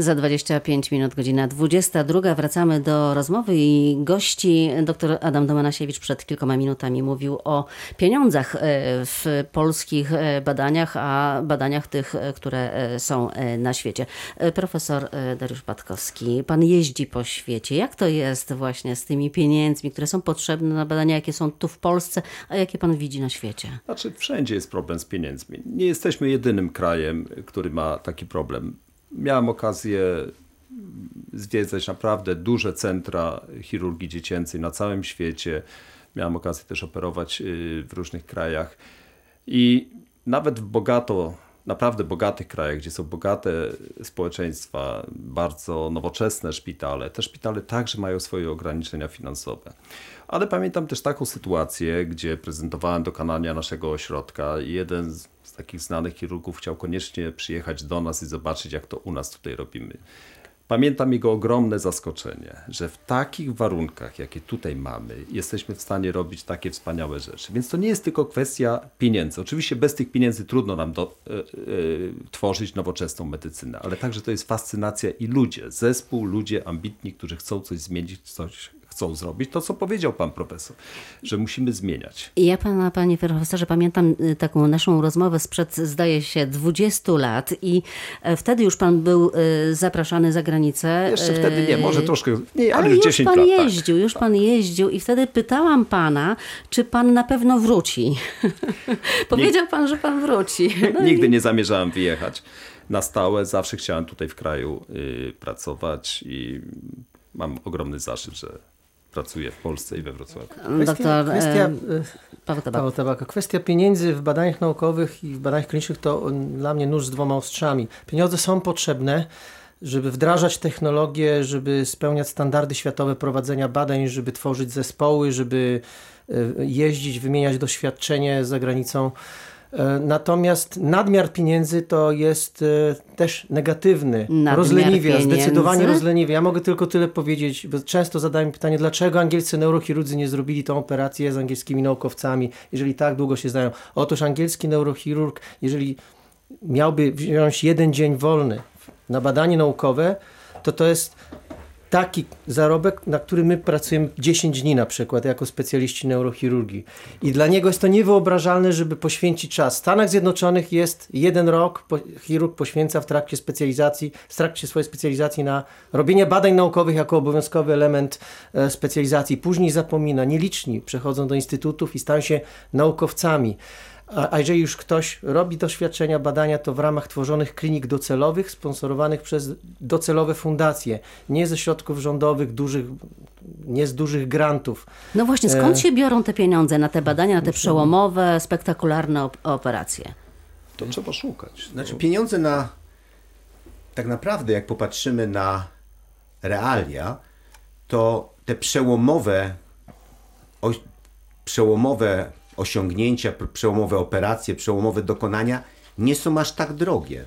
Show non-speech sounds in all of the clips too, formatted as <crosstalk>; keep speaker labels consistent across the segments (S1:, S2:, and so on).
S1: Za 25 minut, godzina 22. Wracamy do rozmowy i gości. Dr Adam Domanasiewicz przed kilkoma minutami mówił o pieniądzach e, w polskich e, badaniach, a badaniach tych, e, które są na świecie. Profesor Dariusz Patkowski, pan jeździ po świecie. Jak to jest właśnie z tymi pieniędzmi, które są potrzebne na badania, jakie są tu w Polsce, a jakie pan widzi na świecie?
S2: Znaczy, wszędzie jest problem z pieniędzmi. Nie jesteśmy jedynym krajem, który ma taki problem miałem okazję zwiedzać naprawdę duże centra chirurgii dziecięcej na całym świecie. Miałem okazję też operować y, w różnych krajach. I nawet w bogato, naprawdę bogatych krajach, gdzie są bogate społeczeństwa, bardzo nowoczesne szpitale, te szpitale także mają swoje ograniczenia finansowe. Ale pamiętam też taką sytuację, gdzie prezentowałem dokonania naszego ośrodka i jeden z takich znanych chirurgów chciał koniecznie przyjechać do nas i zobaczyć, jak to u nas tutaj robimy. Pamiętam jego ogromne zaskoczenie, że w takich warunkach, jakie tutaj mamy, jesteśmy w stanie robić takie wspaniałe rzeczy. Więc to nie jest tylko kwestia pieniędzy. Oczywiście bez tych pieniędzy trudno nam do, y, y, tworzyć nowoczesną medycynę, ale także to jest fascynacja i ludzie, zespół, ludzie ambitni, którzy chcą coś zmienić, coś chcą zrobić, to co powiedział pan profesor, że musimy zmieniać.
S1: Ja pana, panie profesorze, pamiętam y, taką naszą rozmowę sprzed, zdaje się, 20 lat i e, wtedy już pan był y, zapraszany za granicę.
S2: Jeszcze wtedy nie, może troszkę, nie, ale,
S1: ale
S2: już
S1: 10
S2: pan
S1: lat. Tak. jeździł, tak. już pan jeździł i wtedy pytałam pana, czy pan na pewno wróci. <laughs> Powiedział pan, że pan wróci.
S2: No Nigdy i... nie zamierzałem wyjechać na stałe. Zawsze chciałem tutaj w kraju y, pracować i mam ogromny zaszczyt, że pracuje w Polsce i we Wrocławiu.
S1: Kwestia, Doktor kwestia, e, Paweł Tabaka.
S3: Paweł Tabaka. Kwestia pieniędzy w badaniach naukowych i w badaniach klinicznych to dla mnie nóż z dwoma ostrzami. Pieniądze są potrzebne, żeby wdrażać technologię, żeby spełniać standardy światowe prowadzenia badań, żeby tworzyć zespoły, żeby e, jeździć, wymieniać doświadczenie za granicą. E, natomiast nadmiar pieniędzy to jest e, też negatywny.
S1: Nadmiar
S3: rozleniwia,
S1: pieniędzy?
S3: zdecydowanie rozleniwia. Ja mogę tylko tyle powiedzieć, bo często zadaję pytanie, dlaczego angielscy neurochirurdzy nie zrobili tą operację z angielskimi naukowcami, jeżeli tak długo się znają. Otóż angielski neurochirurg, jeżeli miałby wziąć jeden dzień wolny na badanie naukowe, to to jest taki zarobek, na który my pracujemy 10 dni na przykład jako specjaliści neurochirurgii. I dla niego jest to niewyobrażalne, żeby poświęcić czas. W Stanach Zjednoczonych jest jeden rok, po, chirurg poświęca w trakcie specjalizacji, w trakcie swojej specjalizacji na robienie badań naukowych jako obowiązkowy element e, specjalizacji. Później zapomina. Nieliczni przechodzą do instytutów i stają się naukowcami. A, jeżeli już ktoś robi doświadczenia, badania, to w ramach tworzonych klinik docelowych, sponsorowanych przez docelowe fundacje, nie ze środków rządowych, dużych, nie z dużych grantów.
S1: No właśnie, skąd e, się biorą te pieniądze na te badania, na te przełomowe, spektakularne op operacje?
S2: To trzeba szukać.
S4: Znaczy pieniądze na, tak naprawdę jak popatrzymy na realia, to te przełomowe, o, przełomowe osiągnięcia, przełomowe operacje, przełomowe dokonania nie są aż tak drogie.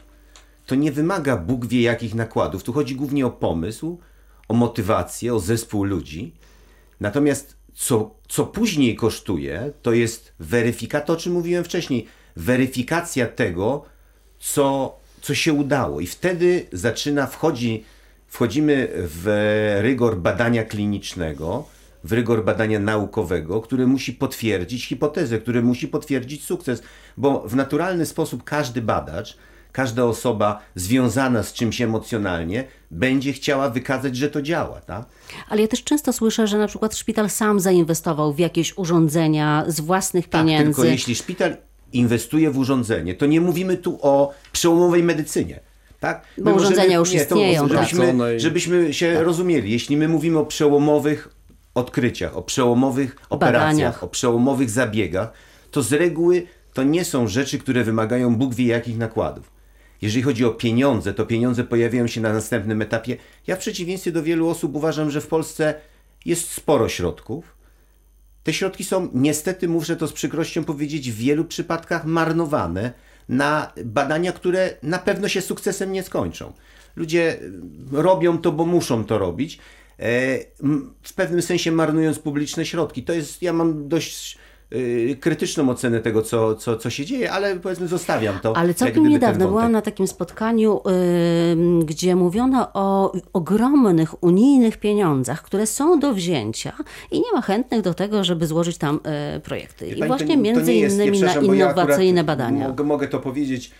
S4: To nie wymaga Bóg wie jakich nakładów. Tu chodzi głównie o pomysł, o motywację, o zespół ludzi. Natomiast co, co później kosztuje, to jest weryfikacja, o czym mówiłem wcześniej, weryfikacja tego, co, co się udało. I wtedy zaczyna, wchodzi, wchodzimy w rygor badania klinicznego, w rygor badania naukowego, który musi potwierdzić hipotezę, który musi potwierdzić sukces, bo w naturalny sposób każdy badacz, każda osoba związana z czymś emocjonalnie będzie chciała wykazać, że to działa. Tak?
S1: Ale ja też często słyszę, że na przykład szpital sam zainwestował w jakieś urządzenia z własnych
S4: tak,
S1: pieniędzy.
S4: Tylko jeśli szpital inwestuje w urządzenie, to nie mówimy tu o przełomowej medycynie. Tak?
S1: Bo My urządzenia możemy, już nie, istnieją.
S4: To, żebyśmy, tak. żebyśmy się tak. rozumieli, jeśli my mówimy o przełomowych odkryciach, o przełomowych operacjach, Badaniach. o przełomowych zabiegach, to z reguły to nie są rzeczy, które wymagają Bóg wie jakich nakładów. Jeżeli chodzi o pieniądze, to pieniądze pojawiają się na następnym etapie. Ja w przeciwieństwie do wielu osób uważam, że w Polsce jest sporo środków. Te środki są, niestety muszę to z przykrością powiedzieć, w wielu przypadkach marnowane na badania, które na pewno się sukcesem nie skończą. Ludzie robią to, bo muszą to robić, w pewnym sensie marnując publiczne środki. To jest, ja mam dość y, krytyczną ocenę tego, co, co, co się dzieje, ale powiedzmy zostawiam to.
S1: Ale całkiem niedawno byłam na takim spotkaniu, ym, gdzie mówiono o ogromnych unijnych pieniądzach, które są do wzięcia i nie ma chętnych do tego, żeby złożyć tam y, projekty.
S4: Wie
S1: I
S4: pani,
S1: właśnie
S4: to to
S1: między
S4: nie jest-
S1: innymi na
S4: ja
S1: innowacyjne badania.
S4: Mogę, mogę to powiedzieć e,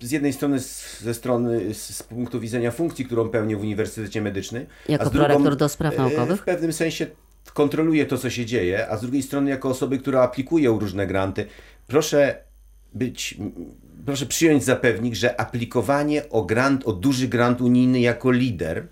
S4: z jednej strony z, ze strony z, z punktu widzenia funkcji, którą pełnię w Uniwersytecie Medycznym.
S1: Jako
S4: a z drugą,
S1: prorektor do spraw
S4: e,
S1: naukowych?
S4: W pewnym sensie kontroluję to, co się dzieje, a z drugiej strony jako osoby, które aplikują różne granty, proszę być, proszę przyjąć za pewnik, że aplikowanie o grant, o duży grant unijny jako lider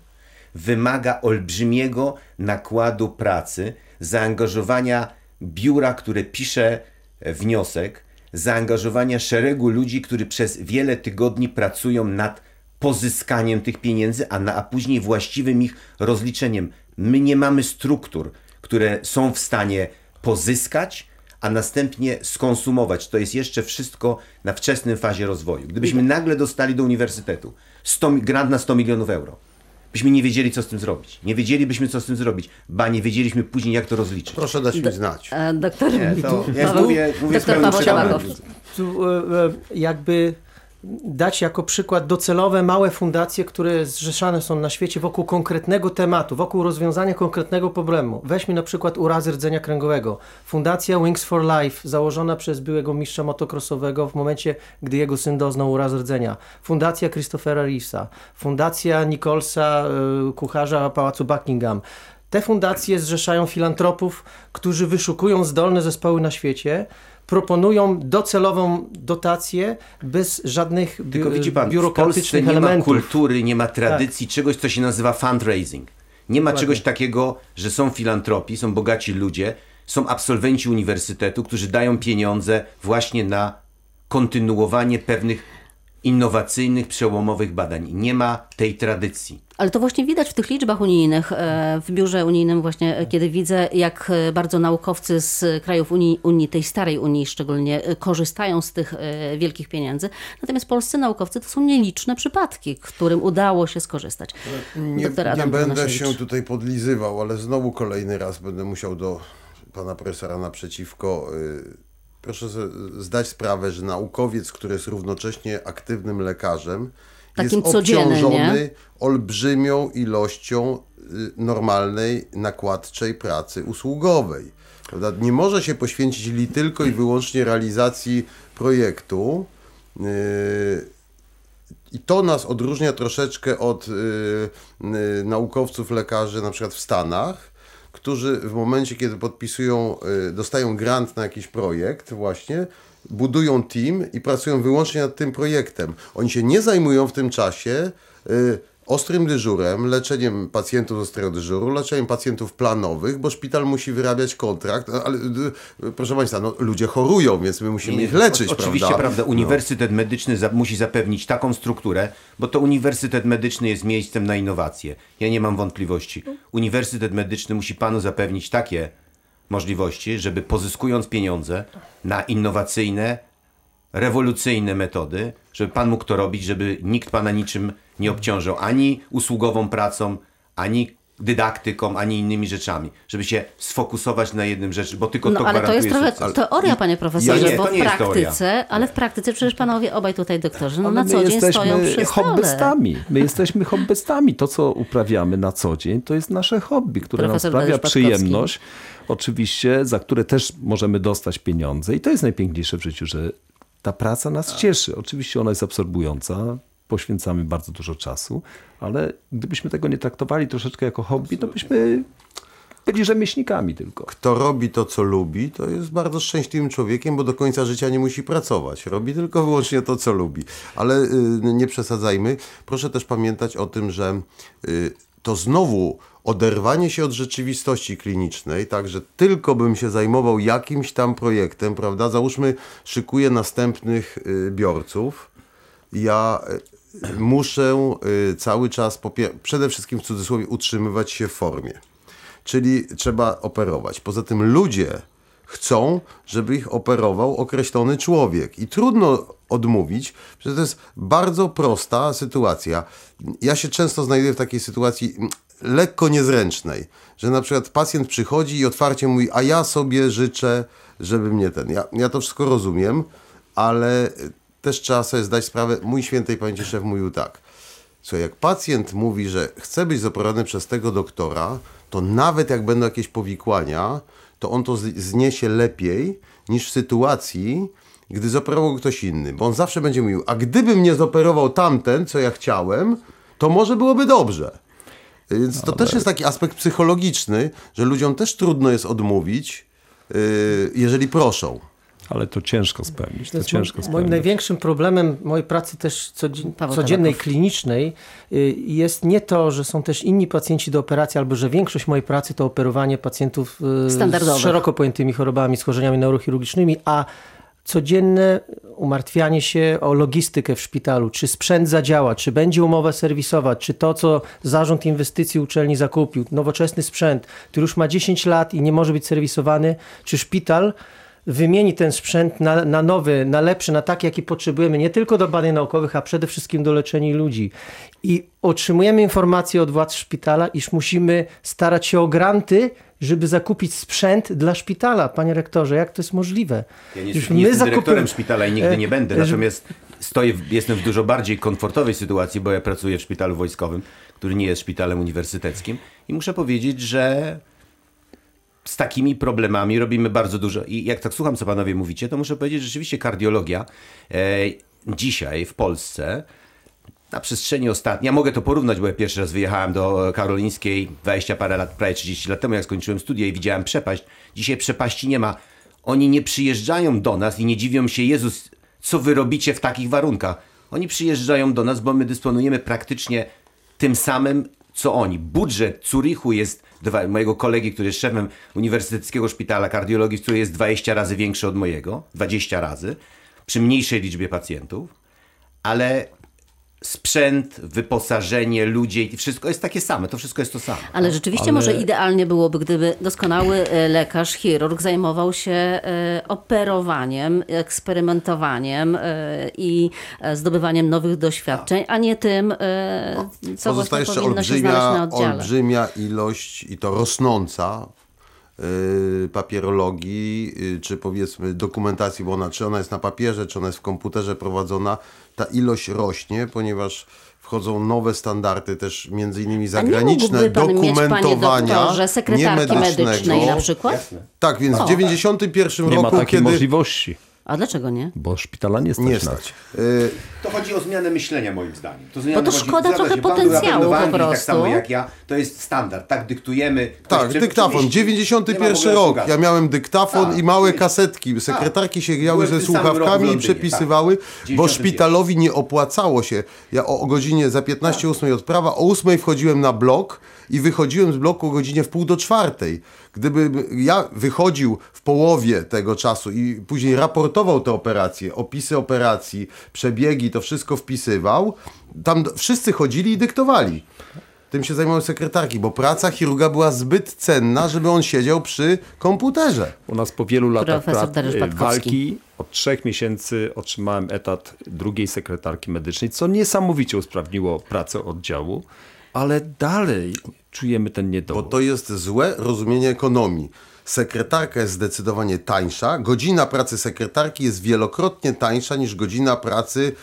S4: wymaga olbrzymiego nakładu pracy, zaangażowania biura, które pisze wniosek, zaangażowania szeregu ludzi, którzy przez wiele tygodni pracują nad pozyskaniem tych pieniędzy, a, na, a później właściwym ich rozliczeniem. My nie mamy struktur, które są w stanie pozyskać, a następnie skonsumować. To jest jeszcze wszystko na wczesnym fazie rozwoju. Gdybyśmy nagle dostali do uniwersytetu 100, mi- grant na 100 milionów euro, byśmy nie wiedzieli, co z tym zrobić. Nie wiedzielibyśmy, co z tym zrobić. Ba, nie wiedzieliśmy później, jak to rozliczyć.
S5: Proszę dać mi znać.
S1: E, Doktor,
S4: Nie, to ja <laughs>
S1: Paweł-
S4: mówię,
S1: doktor Paweł
S3: e, e, jakby dać jako przykład docelowe małe fundacje, które zrzeszane są na świecie wokół konkretnego tematu, wokół rozwiązania konkretnego problemu. Weźmy na przykład urazy rdzenia kręgowego. Fundacja Wings for Life, założona przez byłego mistrza motocrossowego w momencie, gdy jego syn doznał urazu rdzenia. Fundacja Christophera Reevesa. Fundacja Nicholsa, e, kucharza Pałacu Buckingham. Te fundacje zrzeszają filantropów, którzy wyszukują zdolne zespoły na świecie, proponują docelową dotację bez żadnych bi-
S4: Tylko widzi pan, w Polsce
S3: biurokratycznych
S4: nie ma
S3: elementów.
S4: kultury, nie ma tradycji czegoś, co się nazywa fundraising. Nie ma
S3: Dokładnie.
S4: czegoś takiego, że są filantropi, są bogaci ludzie, są absolwenci uniwersytetu, którzy dają pieniądze właśnie na kontynuowanie pewnych innowacyjnych, przełomowych badań. Nie ma tej tradycji.
S1: Ale to właśnie widać w tych liczbach unijnych, e, w biurze unijnym właśnie, e, kiedy widzę, jak e, bardzo naukowcy z krajów Unii, Unii tej starej Unii szczególnie, korzystają z tych wielkich pieniędzy. Natomiast polscy naukowcy to są nieliczne przypadki, którym udało się skorzystać.
S5: Nie, nie będę się tutaj podlizywał, ale znowu kolejny raz będę musiał do pana profesora naprzeciwko. y, Proszę zdać sprawę, że naukowiec, który jest równocześnie aktywnym lekarzem,
S1: Takim
S5: jest obciążony olbrzymią ilością y, normalnej, nakładczej pracy usługowej. Prawda? Nie może się poświęcić li tylko i wyłącznie realizacji projektu. Yy, i to nas odróżnia troszeczkę od y, y, naukowców, lekarzy na przykład w Stanach, którzy w momencie, kiedy podpisują, y, dostają grant na jakiś projekt właśnie, budują team i pracują wyłącznie nad tym projektem. Oni się nie zajmują w tym czasie y, ostrym dyżurem, leczeniem pacjentów z ostrego dyżuru, leczeniem pacjentów planowych, bo szpital musi wyrabiać kontrakt, no, ale proszę Państwa, no, ludzie chorują, więc my musimy ich leczyć,
S4: o, Oczywiście,
S5: prawda?
S4: prawda, Uniwersytet Medyczny za, musi zapewnić taką strukturę, bo to Uniwersytet Medyczny jest miejscem na innowacje. Ja nie mam wątpliwości. Uniwersytet Medyczny musi panu zapewnić takie możliwości, żeby pozyskując pieniądze na innowacyjne, rewolucyjne metody, żeby pan mógł to robić, żeby nikt pana niczym nie obciążał ani usługową pracą, ani dydaktyką, ani innymi rzeczami, żeby się sfokusować na jednym rzeczy, bo tylko
S1: No
S4: to
S1: ale to jest trochę
S4: sukces.
S1: teoria, panie profesorze,
S4: Ja nie,
S1: bo
S4: to
S1: w praktyce, ale w praktyce przecież panowie obaj tutaj doktorzy, no
S2: Ale
S1: na co dzień
S2: jesteśmy
S1: stoją przy stole.
S2: hobbystami. My jesteśmy hobbystami. To, co uprawiamy na co dzień, to jest nasze hobby, które
S1: Profesor
S2: nam sprawia przyjemność. Oczywiście, za które też możemy dostać pieniądze. I to jest najpiękniejsze w życiu, że ta praca nas cieszy. Oczywiście ona jest absorbująca. Poświęcamy bardzo dużo czasu, ale gdybyśmy tego nie traktowali troszeczkę jako hobby, to byśmy byli rzemieślnikami tylko.
S5: Kto robi to, co lubi, to jest bardzo szczęśliwym człowiekiem, bo do końca życia nie musi pracować. Robi tylko wyłącznie to, co lubi. Ale y, nie przesadzajmy. Proszę też pamiętać o tym, że y, to znowu oderwanie się od rzeczywistości klinicznej, tak, że tylko bym się zajmował jakimś tam projektem, prawda? Załóżmy, szykuję następnych y, biorców. Ja y, muszę y, cały czas, przede wszystkim w cudzysłowie, utrzymywać się w formie czyli trzeba operować. Poza tym ludzie chcą, żeby ich operował określony człowiek i trudno odmówić, że to jest bardzo prosta sytuacja. Ja się często znajduję w takiej sytuacji, lekko niezręcznej, że na przykład pacjent przychodzi i otwarcie mówi, a ja sobie życzę, żeby mnie ten. Ja, ja to wszystko rozumiem, ale też trzeba sobie zdać sprawę, mój świętej pamięci szef mówił tak, Słuchaj, jak pacjent mówi, że chce być zoperowany przez tego doktora, to nawet jak będą jakieś powikłania, to on to zniesie lepiej niż w sytuacji, gdy zoperował ktoś inny. Bo on zawsze będzie mówił, a gdybym nie zoperował tamten, co ja chciałem, to może byłoby dobrze. Więc to też jest taki aspekt psychologiczny, że ludziom też trudno jest odmówić, yy, jeżeli proszą.
S2: Ale to ciężko spełnić. To,
S3: To
S2: ciężko
S3: moim
S2: spełnić.
S3: największym problemem mojej pracy też codzien- codziennej, klinicznej y, jest nie to, że są też inni pacjenci do operacji, albo że większość mojej pracy to operowanie pacjentów y, z szeroko pojętymi chorobami, schorzeniami neurochirurgicznymi, a codzienne umartwianie się o logistykę w szpitalu, czy sprzęt zadziała, czy będzie umowa serwisowa, czy to, co zarząd inwestycji uczelni zakupił, nowoczesny sprzęt, który już ma 10 lat i nie może być serwisowany, czy szpital wymieni ten sprzęt na, na nowy, na lepszy, na taki, jaki potrzebujemy, nie tylko do badań naukowych, a przede wszystkim do leczenia ludzi. I otrzymujemy informację od władz szpitala, iż musimy starać się o granty, żeby zakupić sprzęt dla szpitala. Panie rektorze, jak to jest możliwe?
S4: Ja nie,
S3: Już
S4: nie jestem
S3: zakupy-
S4: dyrektorem szpitala i nigdy nie
S3: E,
S4: będę,
S3: że-
S4: natomiast stoję, w- jestem w dużo bardziej komfortowej sytuacji, bo ja pracuję w szpitalu wojskowym, który nie jest szpitalem uniwersyteckim i muszę powiedzieć, że z takimi problemami robimy bardzo dużo. I jak tak słucham, co panowie mówicie, to muszę powiedzieć, że rzeczywiście kardiologia e, dzisiaj w Polsce na przestrzeni ostatniej, ja mogę to porównać, bo ja pierwszy raz wyjechałem do Karolińskiej 20 parę lat, prawie 30 lat temu, jak skończyłem studia i widziałem przepaść. Dzisiaj przepaści nie ma. Oni nie przyjeżdżają do nas i nie dziwią się, Jezus, co wy robicie w takich warunkach. Oni przyjeżdżają do nas, bo my dysponujemy praktycznie tym samym, co oni. Budżet Zurichu jest, mojego kolegi, który jest szefem Uniwersyteckiego Szpitala Kardiologii, który jest 20 razy większy od mojego, 20 razy, przy mniejszej liczbie pacjentów, ale sprzęt, wyposażenie, ludzie i wszystko jest takie same, to wszystko jest to samo.
S1: Ale rzeczywiście
S2: Ale-
S1: może idealnie byłoby, gdyby doskonały e, lekarz, chirurg zajmował się e, operowaniem, eksperymentowaniem e, i zdobywaniem nowych doświadczeń, a nie tym, e, co
S5: Pozostaje jeszcze olbrzymia, olbrzymia ilość i to rosnąca papierologii, czy powiedzmy dokumentacji, bo ona, czy ona jest na papierze, czy ona jest w komputerze prowadzona, ta ilość rośnie, ponieważ wchodzą nowe standardy też między innymi zagraniczne
S1: mógłby pan mieć, panie
S5: dokumentowania
S1: doktorze, sekretarki
S5: niemedycznego.
S1: medycznej na przykład?
S5: Tak, więc w 91
S2: Nie ma
S5: roku,
S2: takiej
S5: kiedy...
S2: możliwości,
S1: A dlaczego nie?
S2: bo szpitala nie stać
S5: Nie
S2: na
S5: stać.
S2: to.
S5: Yy,
S4: To chodzi o zmianę myślenia moim zdaniem. To
S1: Bo to szkoda trochę
S4: się,
S1: potencjału po
S4: Anglii, Tak
S1: prostu.
S4: samo jak ja, to jest standard, tak dyktujemy. Ktoś
S5: Tak, dyktafon.
S4: oczywiście. Nie ma w
S5: 91
S4: ogóle
S5: rok. Ja miałem dyktafon
S4: Tak,
S5: i małe
S4: jest.
S5: kasetki. Sekretarki się grały
S4: Byłem
S5: ze słuchawkami i przepisywały,
S4: tak.
S5: bo
S4: 91.
S5: szpitalowi nie opłacało się. Ja o, o godzinie za 15 8 odprawa, o 8 wchodziłem na blok i wychodziłem z bloku o godzinie w pół do czwartej. Gdyby ja wychodził w połowie tego czasu i później raportował te operacje, opisy operacji, przebiegi, to wszystko wpisywał, tam wszyscy chodzili i dyktowali. Tym się zajmowały sekretarki, bo praca chirurga była zbyt cenna, żeby on siedział przy komputerze.
S2: U nas po wielu latach pra- y, walki od trzech miesięcy otrzymałem etat drugiej sekretarki medycznej, co niesamowicie usprawniło pracę oddziału, ale dalej czujemy ten
S5: Bo
S2: niedobór.
S5: to jest złe rozumienie ekonomii. Sekretarka jest zdecydowanie tańsza. Godzina pracy sekretarki jest wielokrotnie tańsza niż godzina pracy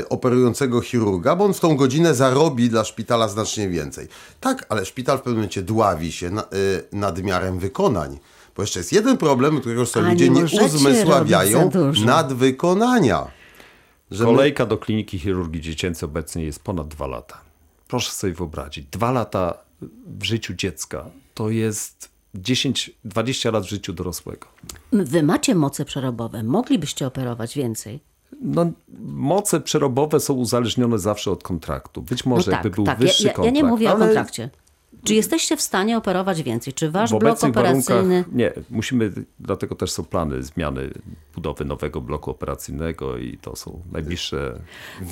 S5: y, operującego chirurga, bo on w tą godzinę zarobi dla szpitala znacznie więcej. Tak, ale szpital w pewnym momencie dławi się na, y, nadmiarem wykonań. Bo jeszcze jest jeden problem, którego sobie ludzie
S1: nie
S5: uzmysławiają nadwykonania. Że my-
S2: Kolejka do kliniki chirurgii dziecięcej obecnie jest ponad dwa lata. Proszę sobie wyobrazić, dwa lata w życiu dziecka to jest 10-20 lat w życiu dorosłego.
S1: Wy macie moce przerobowe, moglibyście operować więcej.
S2: No, moce przerobowe są uzależnione zawsze od kontraktu. Być może
S1: no
S2: jakby
S1: tak,
S2: był
S1: tak. Ja,
S2: wyższy
S1: ja, ja
S2: kontrakt.
S1: nie mówię o
S2: ale
S1: kontrakcie. Czy jesteście w stanie operować więcej? Czy wasz
S2: W
S1: blok operacyjny...
S2: nie. Musimy, dlatego też są plany zmiany budowy nowego bloku operacyjnego i to są najbliższe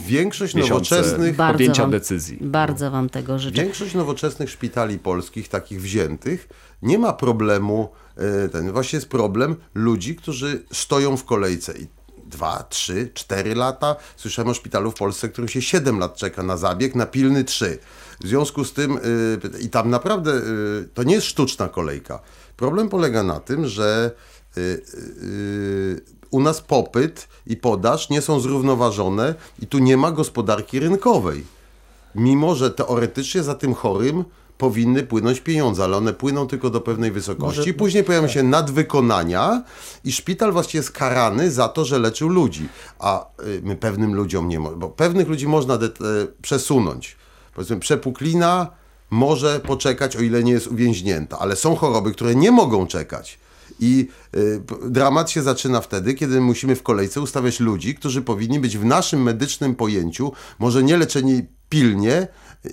S5: Większość nowoczesnych
S1: Bardzo
S2: podjęcia
S1: wam,
S2: decyzji.
S1: Bardzo wam tego życzę.
S5: Większość nowoczesnych szpitali polskich, takich wziętych, nie ma problemu, e, ten właśnie jest problem ludzi, którzy stoją w kolejce. I 2, 3, 4 lata. Słyszałem o szpitalu w Polsce, którym się 7 lat czeka na zabieg, na pilny 3. W związku z tym, y, i tam naprawdę y, to nie jest sztuczna kolejka. Problem polega na tym, że y, u nas popyt i podaż nie są zrównoważone i tu nie ma gospodarki rynkowej. Mimo, że teoretycznie za tym chorym powinny płynąć pieniądze, ale one płyną tylko do pewnej wysokości. Później pojawiają się nadwykonania i szpital właściwie jest karany za to, że leczył ludzi. A my pewnym ludziom nie możemy, bo pewnych ludzi można przesunąć. Powiedzmy, przepuklina może poczekać, o ile nie jest uwięźnięta, ale są choroby, które nie mogą czekać. I y, dramat się zaczyna wtedy, kiedy musimy w kolejce ustawiać ludzi, którzy powinni być w naszym medycznym pojęciu, może nie leczeni pilnie,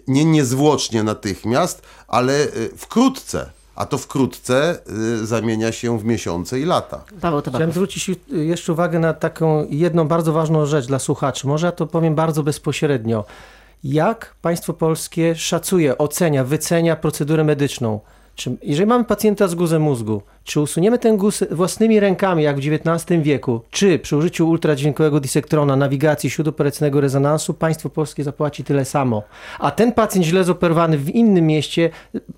S5: nie niezwłocznie natychmiast, ale y, wkrótce. A to wkrótce y, zamienia się w miesiące i lata.
S1: Paweł
S3: Chciałem zwrócić y, jeszcze uwagę na taką jedną bardzo ważną rzecz dla słuchaczy. Może ja to powiem bardzo bezpośrednio. Jak państwo polskie szacuje, ocenia, wycenia procedurę medyczną? Czy, jeżeli mamy pacjenta z guzem mózgu, czy usuniemy ten guz własnymi rękami, jak w XIX wieku, czy przy użyciu ultradźwiękowego disektrona, nawigacji śródoperacyjnego rezonansu, państwo polskie zapłaci tyle samo. A ten pacjent źle zoperowany w innym mieście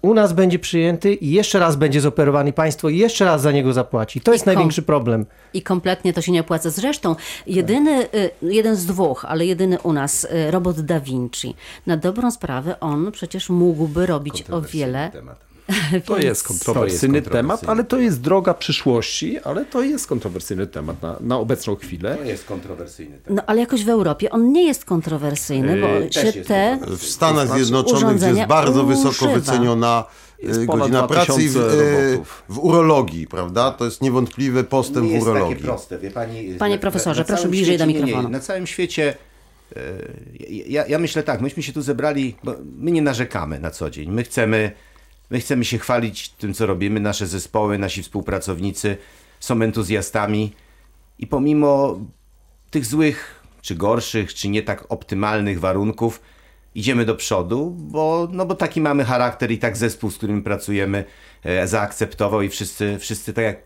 S3: u nas będzie przyjęty i jeszcze raz będzie zoperowany i państwo jeszcze raz za niego zapłaci. To jest
S1: kom-
S3: największy problem.
S1: I kompletnie to się nie opłaca. Zresztą jedyny, y, jeden z dwóch, ale jedyny u nas, y, robot Da Vinci. Na dobrą sprawę on przecież mógłby robić o wiele.
S4: Temat. <laughs>
S2: To jest kontrowersyjny temat, ale to jest droga przyszłości, ale to jest kontrowersyjny temat na, na obecną chwilę.
S4: To jest kontrowersyjny temat.
S1: No ale jakoś w Europie on nie jest kontrowersyjny, bo
S4: Yy,
S1: się te...
S5: W Stanach Zjednoczonych, jest bardzo wysoko
S1: używa.
S5: wyceniona
S2: Jest
S5: y,
S2: ponad
S5: godzina pracy i w,
S2: 2000
S5: y,
S2: robotów.
S5: w urologii, prawda? To jest niewątpliwy postęp
S4: nie
S5: w
S4: jest
S5: urologii.
S4: takie proste, wie pani.
S1: Panie profesorze, proszę
S4: całym
S1: bliżej do mikrofonu.
S4: Nie, na całym świecie, e, ja, ja myślę tak, myśmy się tu zebrali, bo my nie narzekamy na co dzień. My chcemy, my chcemy się chwalić tym, co robimy. Nasze zespoły, nasi współpracownicy są entuzjastami i pomimo tych złych, czy gorszych, czy nie tak optymalnych warunków, idziemy do przodu, bo, no bo taki mamy charakter i tak zespół, z którym pracujemy, e, zaakceptował i wszyscy, wszyscy, tak jak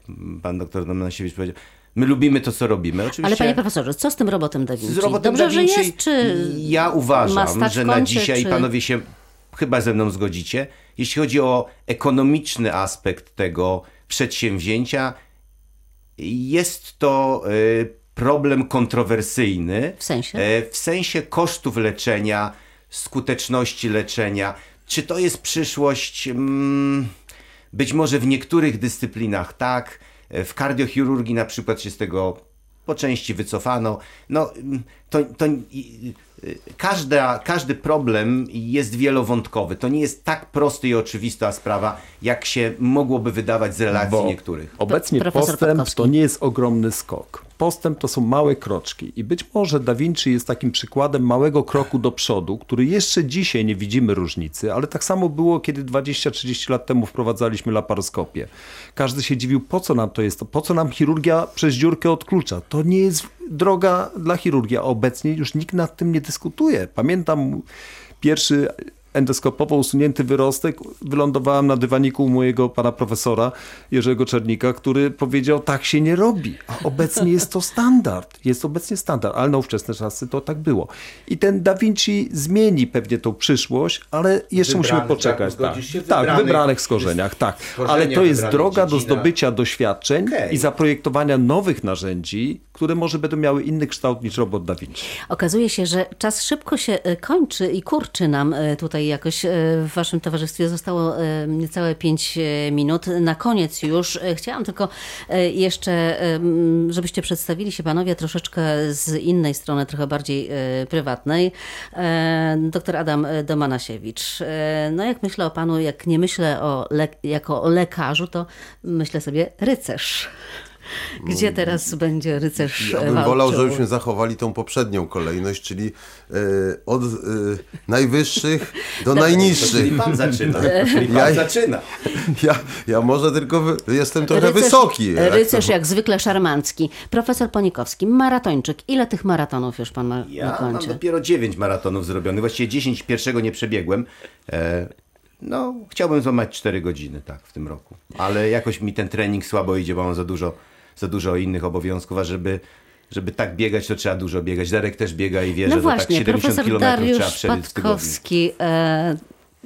S4: pan doktor Domanasiewicz powiedział, my lubimy to, co robimy. Oczywiście
S1: Ale panie profesorze, co z tym robotem Da Vinci?
S4: z robotem
S1: Dobrze,
S4: Da Vinci,
S1: że jest, czy
S4: Ja uważam, że na dzisiaj
S1: czy...
S4: panowie się chyba ze mną zgodzicie. Jeśli chodzi o ekonomiczny aspekt tego przedsięwzięcia, jest to y, problem kontrowersyjny.
S1: W sensie?
S4: E, W sensie kosztów leczenia, skuteczności leczenia. Czy to jest przyszłość? Mm, Być może w niektórych dyscyplinach tak. E, W kardiochirurgii na przykład się z tego po części wycofano. No, mm, to, to każda, każdy problem jest wielowątkowy. To nie jest tak prosty i oczywista sprawa, jak się mogłoby wydawać z relacji
S2: Bo
S4: niektórych.
S2: Obecnie postęp
S1: Patkowski.
S2: to nie jest ogromny skok. Postęp to są małe kroczki i być może Da Vinci jest takim przykładem małego kroku do przodu, który jeszcze dzisiaj nie widzimy różnicy, ale tak samo było, kiedy 20-30 lat temu wprowadzaliśmy laparoskopię. Każdy się dziwił, po co nam to jest, po co nam chirurgia przez dziurkę odklucza. To nie jest droga dla chirurgii, a obecnie już nikt nad tym nie dyskutuje. Pamiętam pierwszy endoskopowo usunięty wyrostek, wylądowałem na dywaniku u mojego pana profesora Jerzego Czernika, który powiedział, tak się nie robi. A obecnie jest to standard. Jest obecnie standard, ale na ówczesne czasy to tak było. I ten Da Vinci zmieni pewnie tą przyszłość, ale jeszcze musimy
S4: Wybranych,
S2: poczekać.
S4: tak,
S2: Tak,
S4: się?
S2: tak
S4: Wybranych-
S2: wybranych skorzeniach, tak. Ale to jest
S4: wybranych
S2: droga do zdobycia doświadczeń
S4: Okej.
S2: i zaprojektowania nowych narzędzi, które może będą miały inny kształt niż robot Da Vinci.
S1: Okazuje się, że czas szybko się e, kończy i kurczy nam e, tutaj jakoś e, w waszym towarzystwie. Zostało e, niecałe 5 minut. Na koniec już e, chciałam tylko e, jeszcze, e, żebyście przedstawili się panowie troszeczkę z innej strony, trochę bardziej e, prywatnej. E, Doktor Adam e, Domanasiewicz. E, No jak myślę o panu, jak nie myślę o jako o lekarzu, to myślę sobie rycerz. Gdzie teraz będzie rycerz
S5: Ja
S1: e,
S5: bym
S1: walczył?
S5: wolał, żebyśmy zachowali tą poprzednią kolejność, czyli e, od e, najwyższych do
S4: Czyli
S5: najniższych.
S4: pan zaczyna. <laughs> Czyli pan
S5: Ja-
S4: zaczyna.
S5: Ja, ja może tylko wy, jestem trochę
S1: Rycerz-
S5: wysoki.
S1: Rycerz jak zwykle szarmancki. Profesor Ponikowski, maratończyk. Ile tych maratonów już pan ma na
S4: Ja mam dopiero 9 maratonów zrobionych, właściwie 10 pierwszego nie przebiegłem. E, no, chciałbym złamać 4 godziny, tak, w tym roku. Ale jakoś mi ten trening słabo idzie, bo mam za dużo, za dużo innych obowiązków, a żeby, żeby tak biegać, to trzeba dużo biegać. Darek też biega i wie,
S1: No
S4: że tak
S1: właśnie,
S4: 70
S1: profesor
S4: km trzeba przebyć w tygodniu.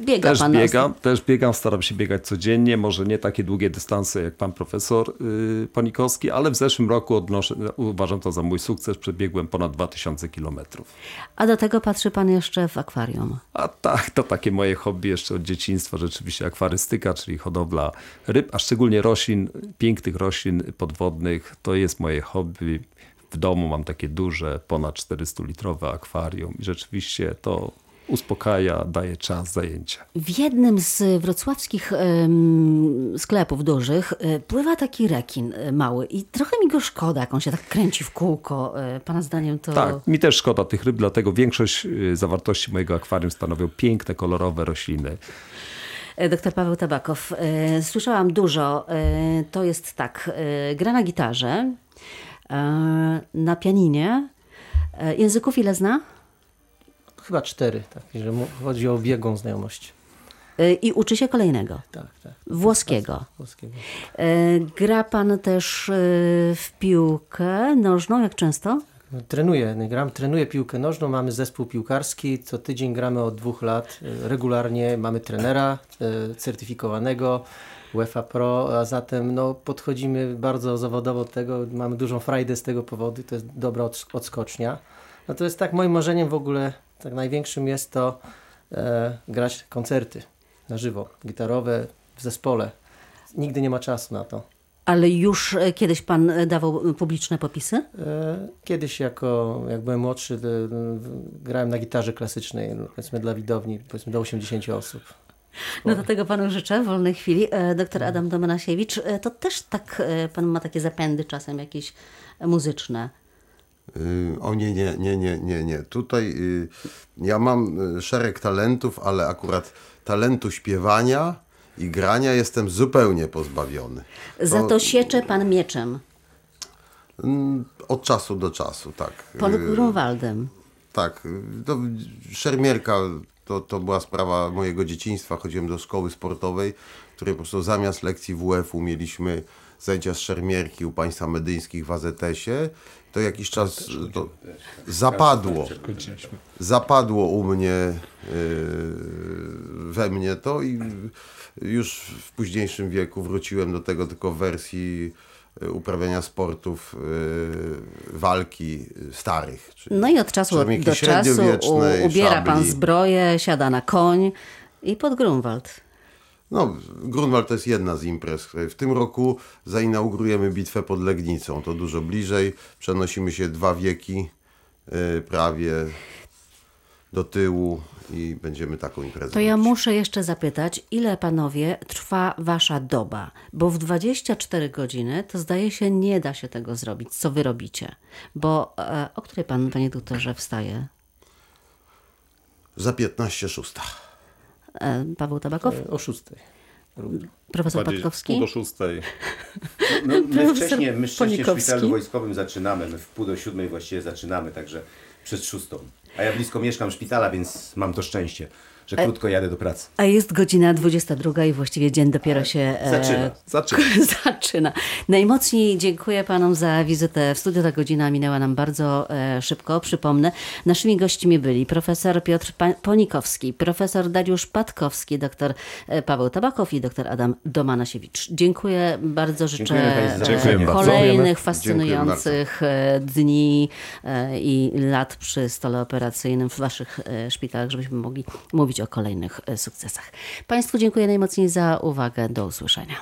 S1: Biega
S2: Też
S1: pan.
S2: biegam, też biegam, staram się biegać codziennie, może nie takie długie dystanse jak pan profesor yy, Panikowski, ale w zeszłym roku odnoszę, uważam to za mój sukces, przebiegłem ponad 2000 kilometrów.
S1: A do tego patrzy pan jeszcze w akwarium.
S2: A tak, to takie moje hobby jeszcze od dzieciństwa, rzeczywiście akwarystyka, czyli hodowla ryb, a szczególnie roślin, pięknych roślin podwodnych, to jest moje hobby. W domu mam takie duże, ponad 400-litrowe akwarium i rzeczywiście to uspokaja, daje czas, zajęcia.
S1: W jednym z wrocławskich em, sklepów dużych e, pływa taki rekin e, mały i trochę mi go szkoda, jak on się tak kręci w kółko. E, Pana zdaniem to...
S2: Tak, mi też szkoda tych ryb, dlatego większość y, zawartości mojego akwarium stanowią piękne, kolorowe rośliny.
S1: Doktor Paweł Tabakow, słyszałam dużo. To jest tak, gra na gitarze, na pianinie. Języków ile zna?
S3: Chyba cztery, tak, że chodzi o biegłą znajomość.
S1: E, I uczy się kolejnego,
S3: Tak, tak.
S1: włoskiego.
S3: Włoskiego.
S1: E, Gra pan też e, w piłkę nożną, jak często?
S3: No, Trenuję, gram, trenuję piłkę nożną, mamy zespół piłkarski, co tydzień gramy od dwóch lat, regularnie mamy trenera certyfikowanego, UEFA Pro, a zatem no, podchodzimy bardzo zawodowo do tego, mamy dużą frajdę z tego powodu, to jest dobra odsk- odskocznia. No to jest tak, moim marzeniem w ogóle, tak największym jest to e, grać koncerty na żywo, gitarowe, w zespole. Nigdy nie ma czasu na to.
S1: Ale już e, kiedyś pan e, dawał publiczne popisy?
S3: E, Kiedyś jako, jak byłem młodszy, grałem na gitarze klasycznej, powiedzmy dla widowni, powiedzmy do 80 osób.
S1: No do tego panu życzę wolnej chwili. E, Doktor Adam Domanasiewicz, e, to też tak e, pan ma takie zapędy czasem jakieś muzyczne.
S5: Y, O nie, nie, nie, nie, nie, nie. Tutaj y, ja mam y, szereg talentów, ale akurat talentu śpiewania i grania jestem zupełnie pozbawiony.
S1: Za to siecze pan mieczem
S5: Mm, Od czasu do czasu, tak.
S1: pod Grunwaldem.
S5: Tak, to szermierka to, to była sprawa mojego dzieciństwa. Chodziłem do szkoły sportowej, której po prostu zamiast lekcji WF-u mieliśmy zajęcia z szermierki u państwa medyńskich w AZS-ie. To jakiś czas y, to zapadło. Zapadło u mnie, y, we mnie to i już w późniejszym wieku wróciłem do tego tylko w wersji y, uprawiania sportów, walki starych. czyli
S1: No i od czasu do czasu ubiera pan
S5: szabli.
S1: zbroję, siada na koń i pod Grunwald.
S5: No, Grunwald to jest jedna z imprez. W tym roku zainaugurujemy bitwę pod Legnicą. To dużo bliżej. Przenosimy się dwa wieki y, prawie do tyłu i będziemy taką imprezę
S1: To ja muszę jeszcze zapytać, ile panowie trwa wasza doba? Bo w 24 godziny to zdaje się nie da się tego zrobić, co wy robicie. Bo e, o której pan, panie doktorze, wstaje?
S5: Za 15 szósta.
S1: E, Paweł Tabakow?
S3: E, O szóstej.
S1: Profesor Patkowski?
S2: Pół do szóstej. <laughs>
S4: No, my wcześniej, my wcześniej w szpitalu wojskowym zaczynamy, my w pół do siódmej właściwie zaczynamy, także przed szóstą. A ja blisko mieszkam szpitala, więc mam to szczęście, że krótko jadę do pracy.
S1: A jest godzina 22 i właściwie dzień dopiero się e,
S4: Zaczyna.
S2: Zaczyna. <laughs>
S1: zaczyna. Najmocniej dziękuję panom za wizytę w studiu. Ta godzina minęła nam bardzo e, szybko. Przypomnę, naszymi gośćmi byli profesor Piotr pa- Ponikowski, profesor Dariusz Patkowski, doktor e, Paweł Tabakow i doktor Adam Domanasiewicz. Dziękuję bardzo. Życzę
S4: Dziękujemy
S1: e, kolejnych
S5: Dziękujemy
S1: fascynujących dni e, i lat przy stole operacyjnym w waszych e, szpitalach, żebyśmy mogli mówić o kolejnych e, sukcesach. Państwu dziękuję najmocniej za uwagę. Do usłyszenia.